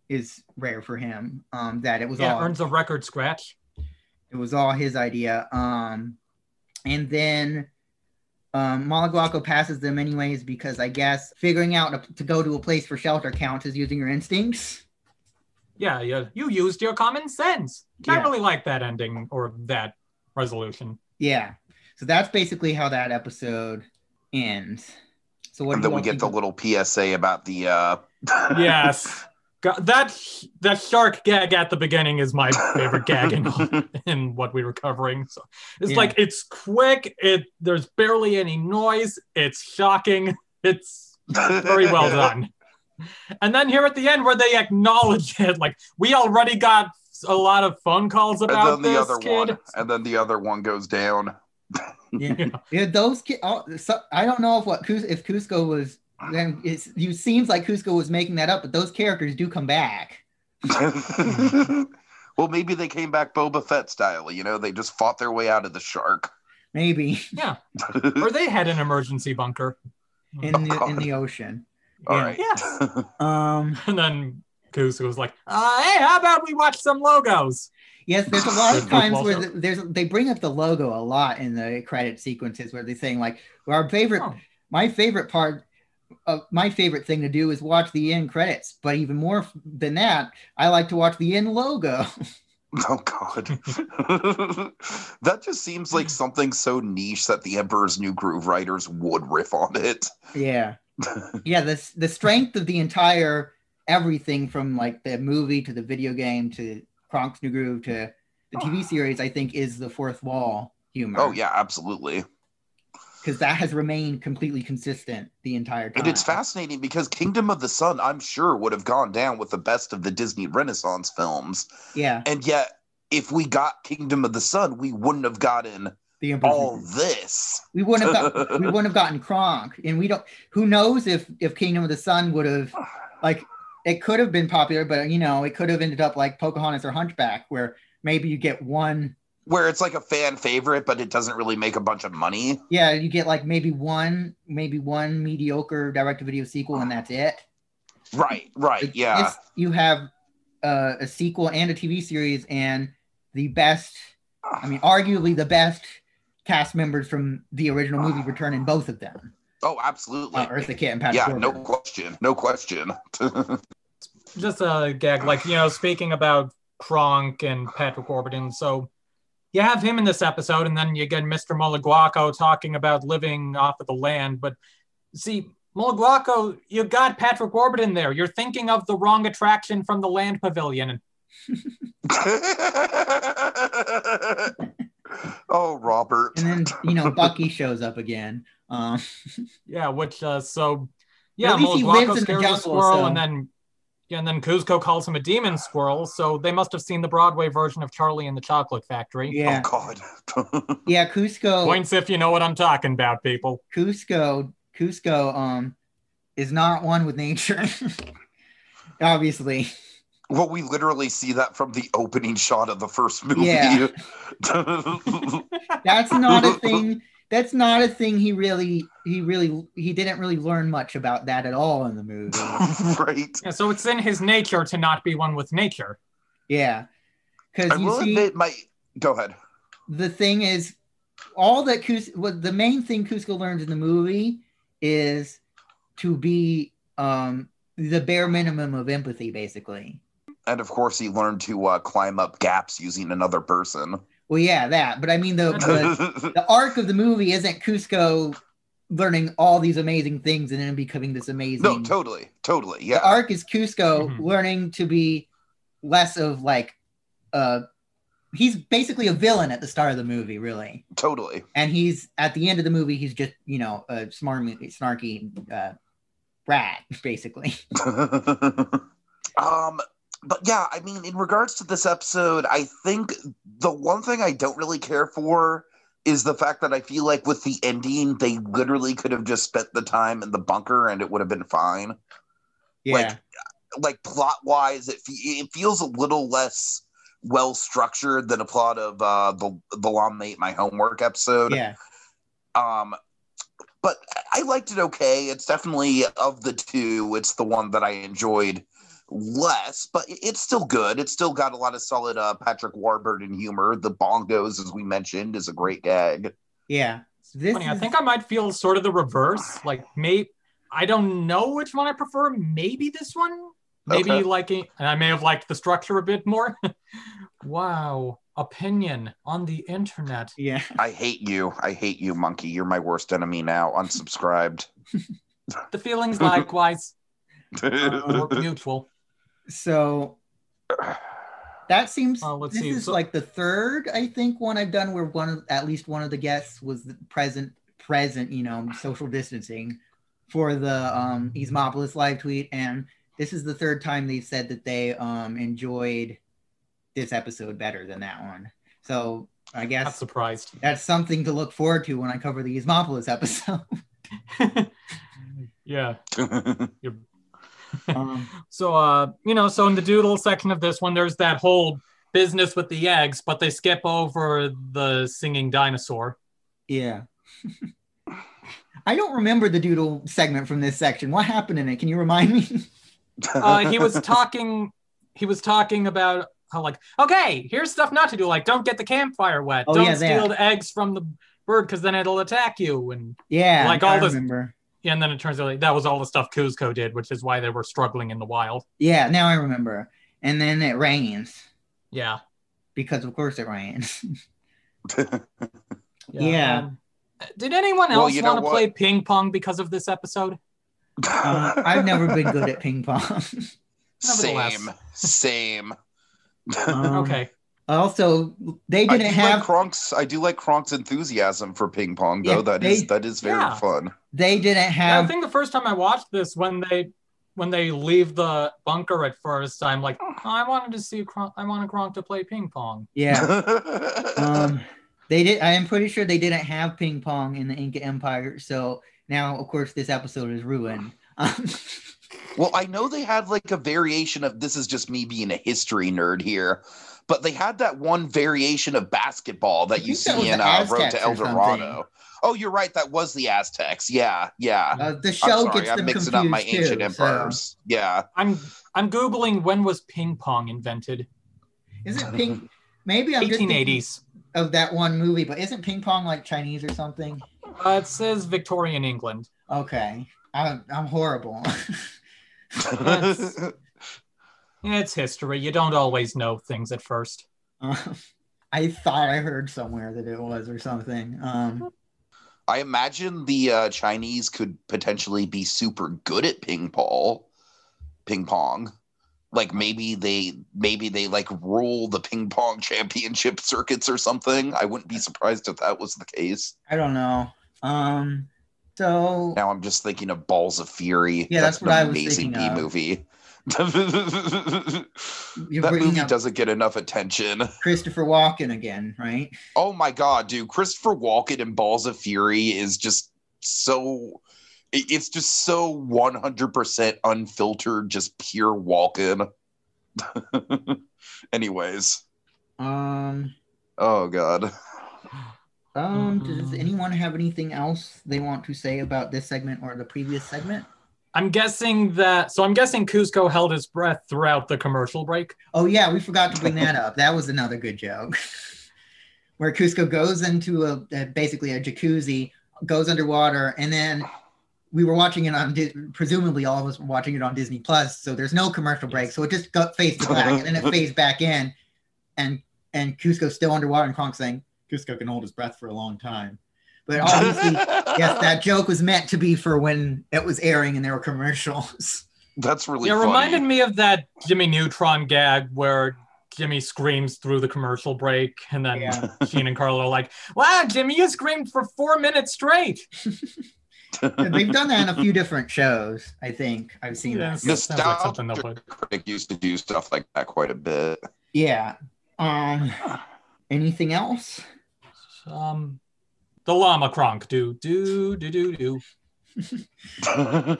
is rare for him um that it was Yeah, all earns a record scratch. it was all his idea um and then um Moleguaco passes them anyways because I guess figuring out to go to a place for shelter counts as using your instincts Yeah, yeah. You used your common sense. I Yeah. really like that ending or that resolution. Yeah. So that's basically how that episode ends. So what and do then we get the think- little PSA about the uh (laughs) Yes. God, that that shark gag at the beginning is my favorite gag in, (laughs) in what we were covering. So it's Yeah. like it's quick. It there's barely any noise. It's shocking. (laughs) It's very well (laughs) done. And then here at the end, where they acknowledge it, like we already got a lot of phone calls And about then the this other kid. one, and then the other one goes down. Yeah. yeah, those ki- oh, so, I don't know if what Cus- if Kuzco was then it's you seems like Kuzco was making that up, but those characters do come back. (laughs) well, maybe they came back Boba Fett style. You know, they just fought their way out of the shark. Maybe (laughs) Yeah, or they had an emergency bunker. in the in the ocean. (laughs) All Yeah. right. Yes. Um And then Kuzco was like, uh, "Hey, how about we watch some logos?" yes, there's a lot of times where the, there's they bring up the logo a lot in the credit sequences where they're saying like our favorite Oh. my favorite part of my favorite thing to do is watch the end credits, but even more than that, I like to watch the end logo. (laughs) Oh God, (laughs) that just seems like something so niche that the Emperor's New Groove writers would riff on it. yeah. (laughs) Yeah, the the strength of the entire everything from like the movie to the video game to Kronk's New Groove to the TV (sighs) series, I think, is the fourth wall humor. Oh yeah, absolutely. Because that has remained completely consistent the entire time. And it's fascinating because Kingdom of the Sun, I'm sure, would have gone down with the best of the Disney Renaissance films. Yeah, And yet, if we got Kingdom of the Sun, we wouldn't have gotten the all this. we wouldn't have got (laughs) we wouldn't have gotten Kronk, and we don't. Who knows if if Kingdom of the Sun would have like it could have been popular, but you know it could have ended up like Pocahontas or Hunchback, where maybe you get one. Where it's like a fan favorite, but it doesn't really make a bunch of money. Yeah, you get like maybe one, maybe one mediocre direct-to-video sequel, and that's it. Right, right, Like, yeah. this, you have uh, a sequel and a TV series, and the best, I mean, arguably the best cast members from the original movie (sighs) return in both of them. Oh, absolutely. Uh, Eartha Kitt and Patrick yeah, Warburton. no question. No question. (laughs) Just a gag, like you know, speaking about Kronk and Patrick Warburton. So you have him in this episode, and then you get Mr. Moleguaco talking about living off of the land. But See, Mulgrocco, you got Patrick Warburton there. You're thinking of the wrong attraction from the Land Pavilion. (laughs) (laughs) oh, Robert. And then you know Bucky shows up again. Um, (laughs) Yeah, which uh so yeah, At least he Mulgrocco lives in the scares jungle, a squirrel so- and then yeah, and then Kuzco calls him a demon squirrel, so they must have seen the Broadway version of Charlie and the Chocolate Factory. yeah, Oh God. (laughs) yeah. Kuzco, Points if you know what I'm talking about, people. Kuzco, Kuzco, um, is not one with nature. (laughs) Obviously, well, we literally see that from the opening shot of the first movie. Yeah. (laughs) that's not a thing. That's not a thing. He really, he really, he didn't really learn much about that at all in the movie. (laughs) right. Yeah, so it's in his nature to not be one with nature. Yeah, I because you will see, admit, my. Go ahead. the thing is, all that Cus, what the main thing Kuzco learns in the movie is to be um the bare minimum of empathy, basically. And of course, he learned to uh, climb up gaps using another person. Well, yeah, that. But I mean, the (laughs) the, the arc of the movie isn't Kuzco learning all these amazing things and then becoming this amazing. no, totally, totally. Yeah. The arc is Kuzco Mhm. learning to be less of like, uh, he's basically a villain at the start of the movie, really. totally. and he's at the end of the movie he's just you know a smart, snarky uh rat (laughs) basically (laughs) um but yeah i mean in regards to this episode i think the one thing i don't really care for is the fact that i feel like with the ending they literally could have just spent the time in the bunker and it would have been fine. Yeah. Like, like plot wise it, fe- it feels a little less well structured than a plot of uh the the llama ate my homework episode. Yeah. Um but i liked it okay. It's definitely of the two it's the one that i enjoyed less but it's still good it's still got a lot of solid uh patrick warburton humor the bongos as we mentioned is a great gag yeah this Funny, I think I might feel sort of the reverse. Like, may I don't know which one I prefer. Maybe this one. Maybe Okay. liking, and I may have liked the structure a bit more. (laughs) wow, opinion on the internet. yeah (laughs) i hate you i hate you monkey you're my worst enemy now unsubscribed (laughs) The feelings likewise were mutual. So that seems Uh, let's this see, is so- like the third i think one i've done where one of at least one of the guests was present present you know social distancing for the um Yzmopolis live tweet and this is the third time they've said that they um enjoyed this episode better than that one so i Not guess surprised. that's something to look forward to when i cover the Yzmopolis episode (laughs) yeah. (laughs) um, (laughs) So, uh, you know, so in the doodle section of this one, there's that whole business with the eggs, but they skip over the singing dinosaur. yeah (laughs) i don't remember the doodle segment from this section what happened in it can you remind me (laughs) Uh, he was talking. He was talking about how, like, okay, here's stuff not to do. Like, don't get the campfire wet. Oh, don't yeah, steal the eggs from the bird because then it'll attack you. And yeah Like I all this- remember and then it turns out like, that was all the stuff Kuzco did, which is why they were struggling in the wild. Yeah, now I remember. And then it rains Yeah. because, of course, it rains. (laughs) Yeah. Yeah. um, did anyone else you know want to play ping pong because of this episode? Uh, I've never been good at ping pong. (laughs) Same same (laughs) Um, okay. Also, they didn't have like Kronk's. I do like Kronk's enthusiasm for ping pong, though. Yeah, that is they- that is very Yeah. fun. they didn't Yeah, I think the first time I watched this, when they when they leave the bunker at first, I'm like, oh, I wanted to see Kronk, I wanted Kronk to play ping pong. yeah. (laughs) Um, they did. I am pretty sure they didn't have ping pong in the Inca Empire. So now, of course, this episode is ruined. Um, (laughs) well, I know they had like a variation of. This is just me being a history nerd here, but they had that one variation of basketball that you think that see in the uh, Road to El. Dorado. Oh, you're right. That was the Aztecs. Yeah, yeah. uh, the I'm show sorry. gets I'm them mixing up my ancient emperors. so- Yeah. I'm I'm googling when was ping pong invented? Isn't (laughs) ping? Maybe I'm just thinking 1880s. of that one movie, but isn't ping pong like Chinese or something? Uh, it says Victorian England. Okay, I'm, I'm horrible. (laughs) Yes. Yeah, it's history. You don't always know things at first. Um, (laughs) I thought I heard somewhere that it was or something. Um, I imagine the uh, Chinese could potentially be super good at ping pong. Ping pong. Like maybe they maybe they like rule the ping pong championship circuits or something. I wouldn't be surprised if that was the case. I don't know. Um, so Now I'm just thinking of Balls of Fury. Yeah, that's what I was amazing thinking B of. movie. That movie doesn't get enough attention. (laughs) Christopher Walken again, right? Oh my god, dude! Christopher Walken in Balls of Fury is just so. It's just so one hundred percent unfiltered, just pure Walken. (laughs) Anyways, Um, oh god. um, does anyone have anything else they want to say about this segment or the previous segment? I'm guessing that. So I'm guessing Kuzco held his breath throughout the commercial break. Oh yeah, we forgot to bring that up. That was another good joke. (laughs) Where Kuzco goes into a, a basically a jacuzzi, goes underwater, and then we were watching it on Di- presumably all of us were watching it on Disney Plus, so there's no commercial break, so it just got fades to black, and then it (laughs) fades back in, and and Kuzco's still underwater, and Kronk's saying Kuzco can hold his breath for a long time, but obviously, (laughs) yes, that joke was meant to be for when it was airing and there were commercials. That's really It funny. reminded me of that Jimmy Neutron gag where Jimmy screams through the commercial break, and then Yeah. (laughs) Sheen and Carlo are like, "Wow, Jimmy, you screamed for four minutes straight." (laughs) Yeah, They've done that in a few different shows. I think I've seen Yeah, that. so- sounds like something they'll put. Critic used to do stuff like that quite a bit. Yeah. Um. Anything else? Um, the llama Kronk, do do do do do. (laughs)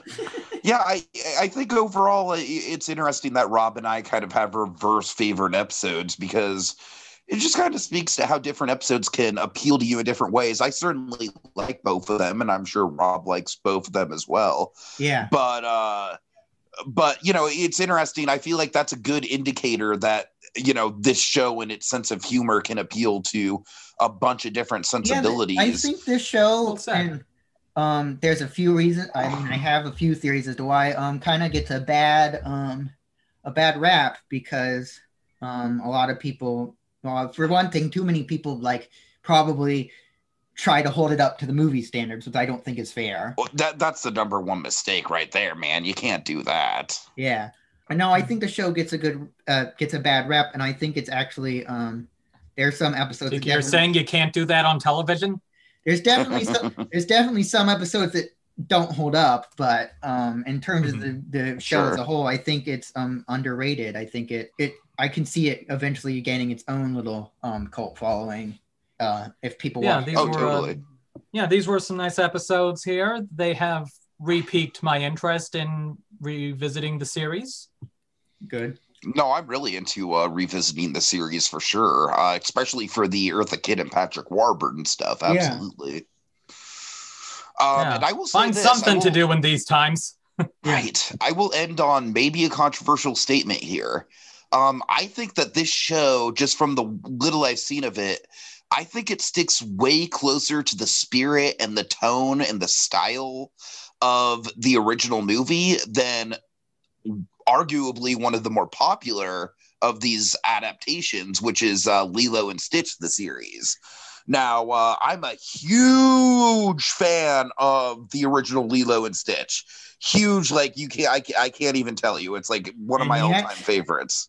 yeah, I I think overall it's interesting that Rob and I kind of have reverse favorite episodes because it just kind of speaks to how different episodes can appeal to you in different ways. I certainly like both of them, and I'm sure Rob likes both of them as well. Yeah. But uh but you know, it's interesting. I feel like that's a good indicator that you know this show and its sense of humor can appeal to a bunch of different sensibilities. Yeah, sensibilities. I think this show and um there's a few reasons I mean I have a few theories as to why um kind of gets a bad um a bad rap because um a lot of people well for one thing too many people like probably try to hold it up to the movie standards which I don't think is fair. Well, that that's the number one mistake right there, man. You can't do that. Yeah. I know I think the show gets a good uh gets a bad rep and I think it's actually um there's some episodes that You're definitely- saying you can't do that on television? there's definitely (laughs) some there's definitely some episodes that don't hold up, but um, in terms of the, the show as a whole, I think it's um, underrated. I think it it I can see it eventually gaining its own little um, cult following uh, if people Yeah, watch. these Oh, were. totally. Uh, yeah, these were some nice episodes here. They have re-piqued my interest in revisiting the series. Good. No, I'm really into uh, revisiting the series for sure, uh, especially for the Eartha Kitt and Patrick Warburton stuff. Yeah. Absolutely. Um, Yeah. And I will say Find this, I something to do in these times. (laughs) Right. I will end on maybe a controversial statement here. Um, I think that this show, just from the little I've seen of it, I think it sticks way closer to the spirit and the tone and the style of the original movie than arguably one of the more popular of these adaptations, which is uh, Lilo and Stitch, the series. Now, uh, I'm a huge fan of the original Lilo and Stitch. Huge, like you can't, I, I can't even tell you. It's like one of And my all-time favorites.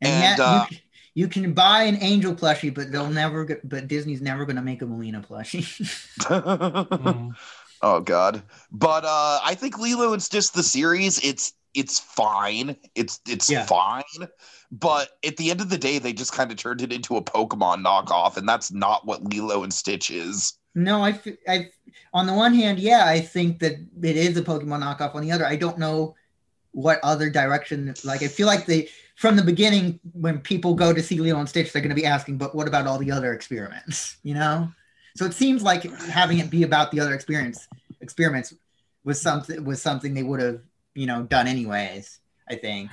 And, And, yet uh, you, you can buy an angel plushie, but they'll never. Get, but Disney's never going to make a Malina plushie. (laughs) (laughs) Mm. Oh God! But uh, I think Lilo and Stitch the series, it's it's fine. It's it's Yeah. fine. But at the end of the day, they just kind of turned it into a Pokemon knockoff, and that's not what Lilo and Stitch is. No, I, f- I, on the one hand, yeah, I think that it is a Pokemon knockoff. On the other, I don't know what other direction. Like, I feel like they, from the beginning, when people go to see Lilo and Stitch, they're going to be asking, but what about all the other experiments? You know, so it seems like having it be about the other experience experiments was something was something they would have, you know, done anyways. I think.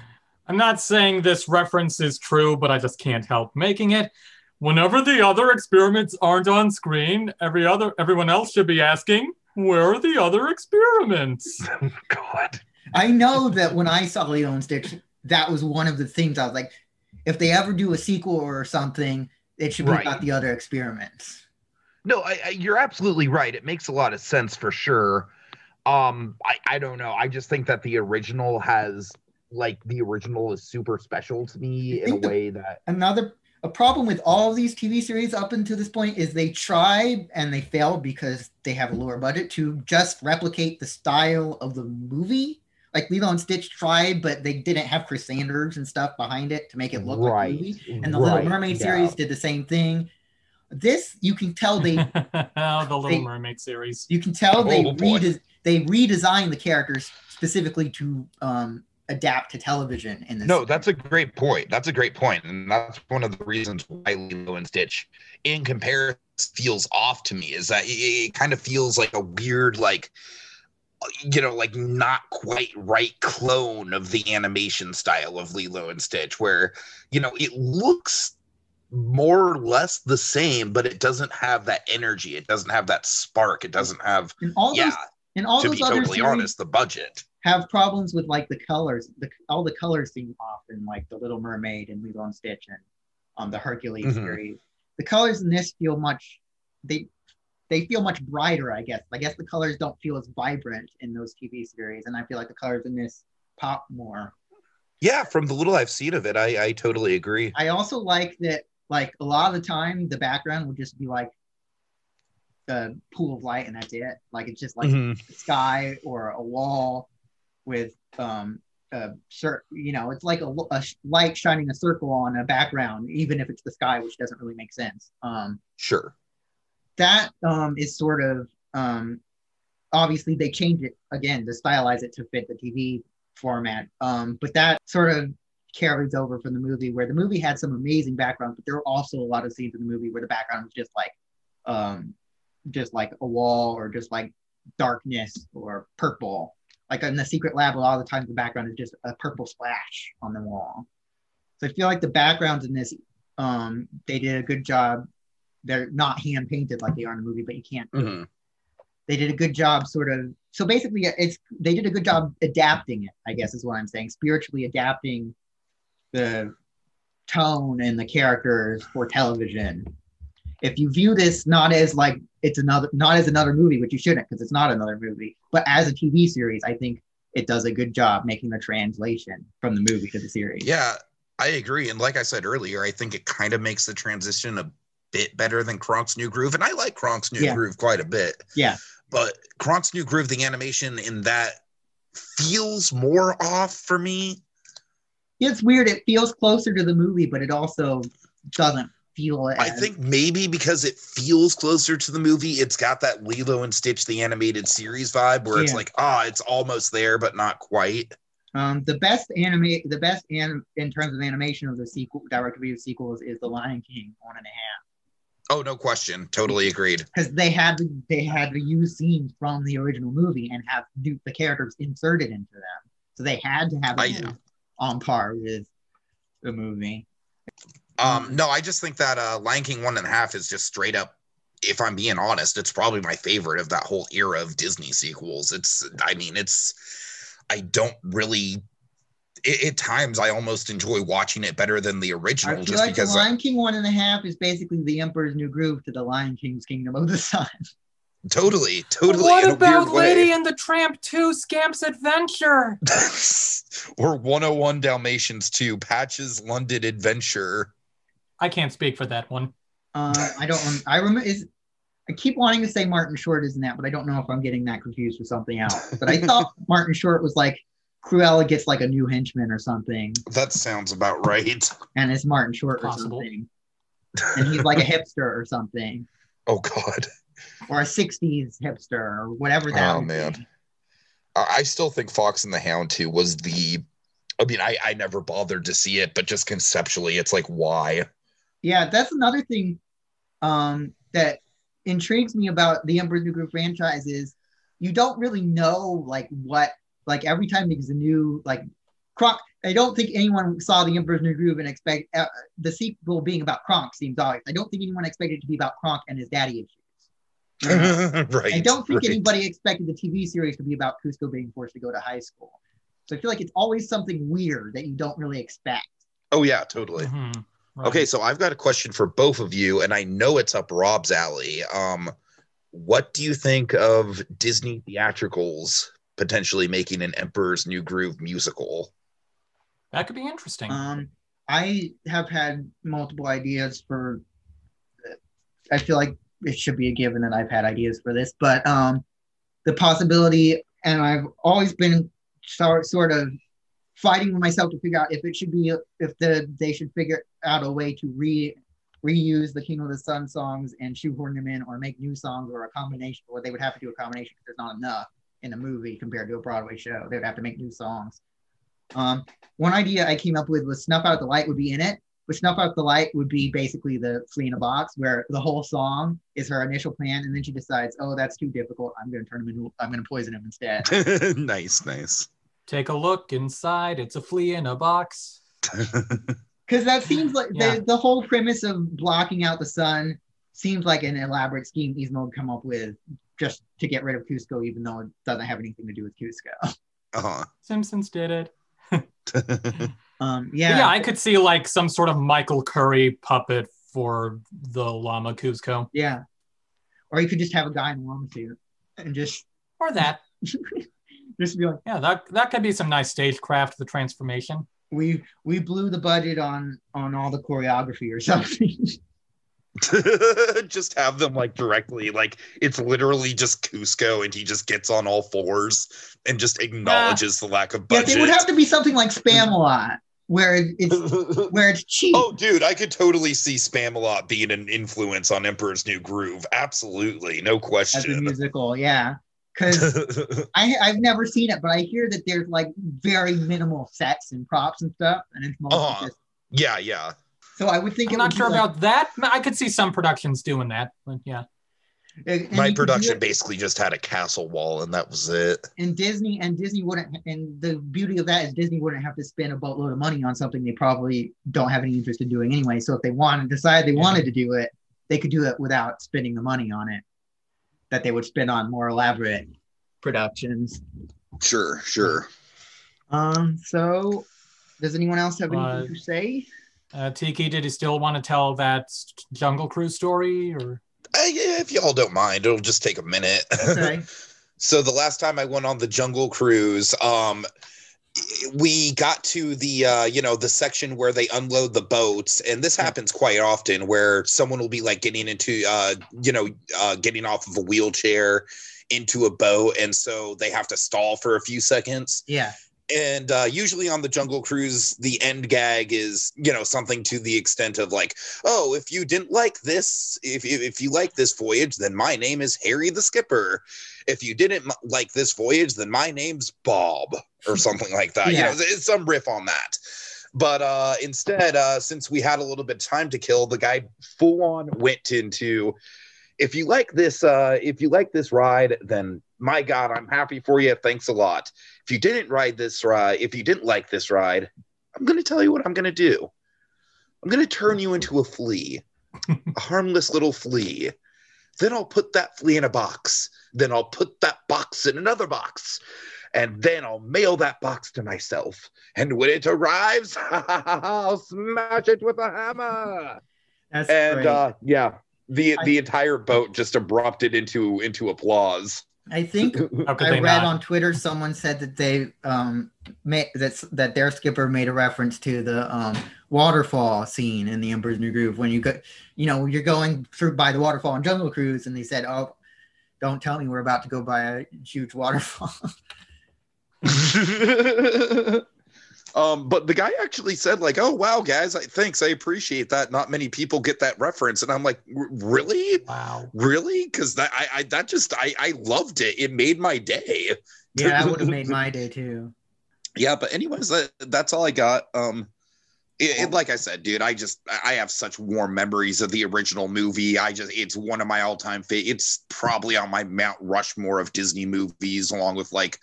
I'm not saying this reference is true, but I just can't help making it. Whenever the other experiments aren't on screen, every other everyone else should be asking, where are the other experiments? (laughs) God. I know that when I saw Lilo and Stitch, that was one of the things I was like, if they ever do a sequel or something, it should be Right. about the other experiments. No, I, I, you're absolutely right. It makes a lot of sense for sure. Um, I, I don't know. I just think that the original has like the original is super special to me in a way that Another a problem with all of these TV series up until this point is they try and they fail because they have a lower budget to just replicate the style of the movie. Like Lilo and Stitch tried, but they didn't have Chris Sanders and stuff behind it to make it look like right. a movie. And the right, Little Mermaid yeah. series did the same thing. This you can tell they oh, (laughs) the Little They- Mermaid series. you can tell they Oh, boy. rede- they redesigned the characters specifically to um, adapt to television in this. No, that's a great point. That's a great point, and that's one of the reasons why Lilo and Stitch, in comparison, feels off to me. Is that it, it kind of feels like a weird, like you know, like not quite right clone of the animation style of Lilo and Stitch, where you know it looks more or less the same, but it doesn't have that energy. It doesn't have that spark. It doesn't have, and all yeah. those and all To those be other totally honest, the budget. have problems with like the colors. The all the colors seem off in like the Little Mermaid and Lilo and Stitch and um the Hercules Mhm. series. The colors in this feel much they they feel much brighter, I guess. I guess the colors don't feel as vibrant in those TV series, and I feel like the colors in this pop more. Yeah, from the little I've seen of it, I I totally agree. I also like that like a lot of the time the background would just be like a pool of light and that's it. Like it's just like Mhm. the sky or a wall with um a cir- you know it's like a, a light shining a circle on a background even if it's the sky which doesn't really make sense um Sure. that um is sort of um obviously they changed it again to stylize it to fit the tv format um but that sort of carries over from the movie where the movie had some amazing background but there were also a lot of scenes in the movie where the background was just like um just like a wall or just like darkness or purple. Like in the secret lab a lot of the times the background is just a purple splash on the wall. So i feel like the backgrounds in this um they did a good job. They're not hand painted like they are in the movie but you can't Mhm. they did a good job sort of so basically it's they did a good job adapting it i guess is what i'm saying spiritually adapting the tone and the characters for television if you view this not as like it's another not as another movie which you shouldn't because it's not another movie but as a tv series i think it does a good job making the translation from the movie to the series Yeah, I agree. And like I said earlier, I think it kind of makes the transition a bit better than Kronk's New Groove. And I like Kronk's New Yeah. Groove quite a bit. Yeah. But Kronk's New Groove, the animation in that feels more off for me. It's weird it feels closer to the movie but it also doesn't feel as, I think maybe because it feels closer to the movie, it's got that Lilo and Stitch the animated series vibe where it's like, ah, it's almost there, but not quite. Um, the best anime, the best anim- in terms of animation of the sequel, direct review sequels is The Lion King one and a half Oh, no question. Totally agreed. because they had to, they had to use scenes from the original movie and have do the characters inserted into them, so they had to have I- it on par with the movie. Um, no, I just think that uh Lion King one and a half is just straight up. If I'm being honest, it's probably my favorite of that whole era of Disney sequels. It's, I mean, it's, I don't really. i- At times, I almost enjoy watching it better than the original, just like The because. Lion King one and a half is basically the Emperor's New Groove to the Lion King's Kingdom of the Sun. (laughs) totally, totally. what in a about weird way. Lady and the Tramp 2 Scamp's Adventure? (laughs) or 101 Dalmatians 2 Patches London Adventure. I can't speak for that one. Uh, I don't. Rem- I remember. Is I keep wanting to say Martin Short isn't that, but I don't know if I'm getting that confused with something else. But I thought (laughs) Martin Short was like Cruella gets like a new henchman or something, That sounds about right. and it's Martin Short Possible. or something, and he's like a hipster or something, Oh, God. Or a '60s hipster or whatever that. Oh, would be. man. I I still think Fox and the Hound 2 was the. I mean, I, I never bothered to see it, but just conceptually, it's like, why? Yeah, that's another thing um, that intrigues me about the Emperor's New Groove franchise is you don't really know like what like every time there's a new like Kronk. I don't think anyone saw the Emperor's New Groove and expect uh, the sequel being about Kronk seems obvious. I don't think anyone expected it to be about Kronk and his daddy issues. You know? (laughs) right. I don't think right. anybody expected the TV series to be about Kuzco being forced to go to high school. So I feel like it's always something weird that you don't really expect. Oh, yeah, totally. Mhm. Right. Okay, so I've got a question for both of you, and I know it's up Rob's alley. Um, what do you think of Disney theatricals potentially making an Emperor's New Groove musical? That could be interesting. Um, I have had multiple ideas for. I feel like it should be a given that I've had ideas for this, but um, the possibility, and I've always been sort sort of fighting with myself to figure out if it should be if the they should figure out a way to re reuse the King of the Sun songs and shoehorn them in, or make new songs, or a combination, or they would have to do a combination because there's not enough in a movie compared to a Broadway show. They would have to make new songs. Um, one idea I came up with was Snuff Out the Light would be in it, but Snuff Out the Light would be basically the flea in a box where the whole song is her initial plan, and then she decides, oh, that's too difficult. I'm going to turn him into, I'm going to poison him instead. (laughs) nice, nice. Take a look inside. It's a flea in a box. (laughs) Because that seems like Yeah. the, the whole premise of blocking out the sun seems like an elaborate scheme Yzma would come up with just to get rid of Kuzco, even though it doesn't have anything to do with Kuzco. uh-huh. Simpsons did it. (laughs) Um, But yeah, Yeah. I could see like some sort of Michael Curry puppet for the llama Kuzco. yeah. Or you could just have a guy in a llama suit and just Or that. (laughs) just be like, Yeah, that that could be some nice stagecraft, the transformation. we we blew the budget on on all the choreography or something. (laughs) just have them like directly, like it's literally just Kuzco, and he just gets on all fours and just acknowledges the lack of budget. yeah, budget. it would have to be something like Spamalot, where it's (laughs) where it's cheap. Oh, dude, I could totally see Spamalot being an influence on Emperor's New Groove. Absolutely, no question. as a question. musical, yeah. Because (laughs) I I've never seen it, but I hear that there's like very minimal sets and props and stuff, and it's mostly Uh-huh. just. yeah, yeah. So I would think I'm it not would be sure like- about that. I could see some productions doing that, but yeah. And- and My you could do production it basically just had a castle wall, and that was it. And Disney, and Disney wouldn't. And the beauty of that is Disney wouldn't have to spend a boatload of money on something they probably don't have any interest in doing anyway. So if they wanted, decide they Yeah. wanted to do it, they could do it without spending the money on it that they would spend on more elaborate productions. Sure, sure. Um. So, does anyone else have anything Uh, to say? Uh, Tiki, did you still want to tell that Jungle Cruise story, or Uh, yeah, if y'all don't mind, it'll just take a minute. Okay. (laughs) so the last time I went on the Jungle Cruise, um, we got to the uh, you know the section where they unload the boats, and this happens quite often, where someone will be like getting into uh, you know uh, getting off of a wheelchair into a boat, and so they have to stall for a few seconds. Yeah. And uh, usually on the jungle cruise the end gag is you know something to the extent of like oh if you didn't like this if, if, if you like this voyage then my name is harry the skipper. If you didn't like this voyage then my name's bob or (laughs) something like that. You Yeah. know it's some riff on that. But uh instead uh since we had a little bit of time to kill the guy full on went into if you like this uh if you like this ride then my god i'm happy for you thanks a lot if you didn't ride this ride, if you didn't like this ride, I'm going to tell you what I'm going to do. I'm going to turn you into a flea, a harmless little flea. Then I'll put that flea in a box. Then I'll put that box in another box. And then I'll mail that box to myself. And when it arrives, (laughs) I'll smash it with a hammer. That's And great. uh, yeah, the I- the entire boat just erupted into into applause. I think (laughs) I read not? on Twitter someone said that they um made that's that their skipper made a reference to the um waterfall scene in the Emperor's New Groove when you go you know you're going through by the waterfall on Jungle Cruise and they said oh don't tell me we're about to go by a huge waterfall (laughs) (laughs) um, but the guy actually said like, "Oh wow, guys, I, thanks, I appreciate that. Not many people get that reference." And I'm like, "Really, Wow. really?" Because that I, I that just I I loved it. It made my day. yeah that would have (laughs) made my day too Yeah, but anyways, that that's all I got. Um, it, it- like I said, dude, I just I have such warm memories of the original movie. I just it's one of my all time favorite. It's probably on my Mount Rushmore of Disney movies, along with like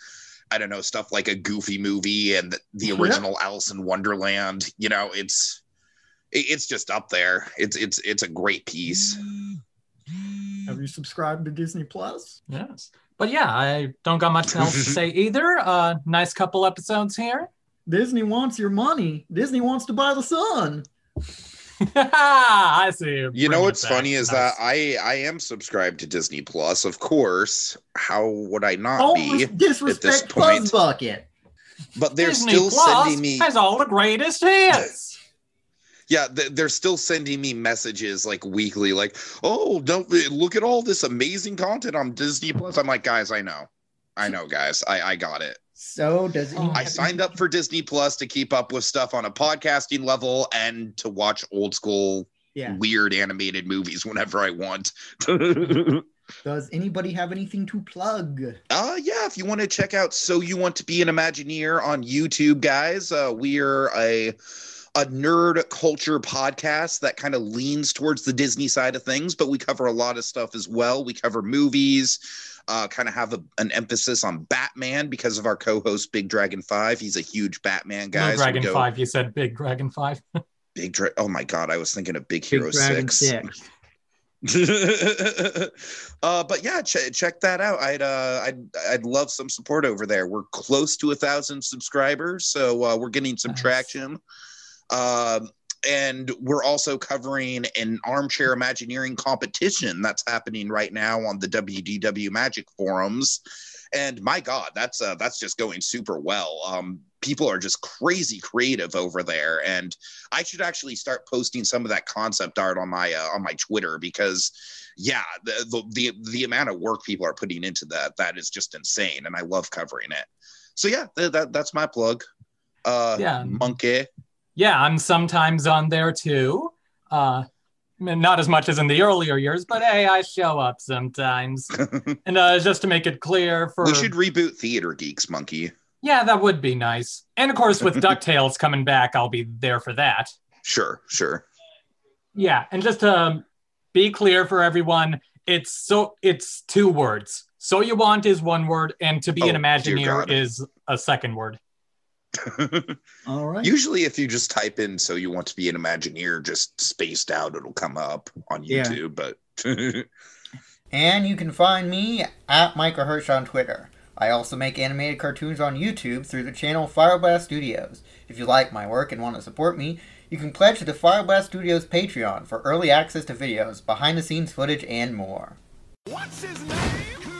I don't know stuff like a Goofy movie and the, the Yeah. original Alice in Wonderland. You know, it's it's just up there. It's it's it's a great piece. have you subscribed to Disney Plus Yes. But yeah, I don't got much else to (laughs) say either. Uh, nice couple episodes here. Disney wants your money Disney wants to buy the sun (laughs) I see. You know what's funny is that I I am subscribed to Disney Plus, of course. How would I not Don't be? disrespect point. Buzz Bucket. But they're Disney still Plus sending me has all the greatest hits. (laughs) Yeah, they're still sending me messages like weekly, like, "Oh, don't look at all this amazing content on Disney Plus." I'm like, guys, I know, I know, guys, I I got it. So does Oh, I signed up for Disney Plus to keep up with stuff on a podcasting level and to watch old school Yeah. weird animated movies whenever I want. (laughs) Does anybody have anything to plug? Uh yeah, if you want to check out So You Want to Be an Imagineer on YouTube, guys, uh, we're a a nerd culture podcast that kind of leans towards the Disney side of things, but we cover a lot of stuff as well. We cover movies, uh, kind of have a, an emphasis on Batman because of our co-host Big Dragon Five. He's a huge Batman guy. no so Dragon go- Five. You said Big Dragon Five. (laughs) Big Dra- Oh my god, I was thinking of Big Big Hero Dragon Six. Six. (laughs) uh, but yeah, ch- check that out. I'd uh, I'd I'd love some support over there. We're close to a thousand subscribers, so uh, we're getting some Nice. traction. Um, and we're also covering an armchair imagineering competition that's happening right now on the WDW Magic forums. And my God, that's uh, that's just going super well. Um, people are just crazy creative over there, and I should actually start posting some of that concept art on my uh, on my Twitter because yeah, the, the the the amount of work people are putting into that that is just insane, and I love covering it. So yeah, th- that that's my plug. Uh, Yeah. monkey. Yeah, I'm sometimes on there too. Uh, not as much as in the earlier years, but hey, I show up sometimes. (laughs) and uh, just to make it clear, for we should reboot Theater Geeks, monkey. yeah, that would be nice. And of course, with (laughs) Ducktales coming back, I'll be there for that. Sure, sure. Yeah, and just to be clear for everyone, it's so it's two words. So you want is one word, and to be Oh, an Imagineer is a second word. All right. Usually, if you just type in "so you want to be an Imagineer" just spaced out, it'll come up on Yeah. YouTube. But (laughs) And you can find me at Micah Hirsh on Twitter. I also make animated cartoons on YouTube through the channel Fireblast Studios. If you like my work and want to support me, you can pledge to the Fireblast Studios Patreon for early access to videos, behind the scenes footage, and more. What's his name?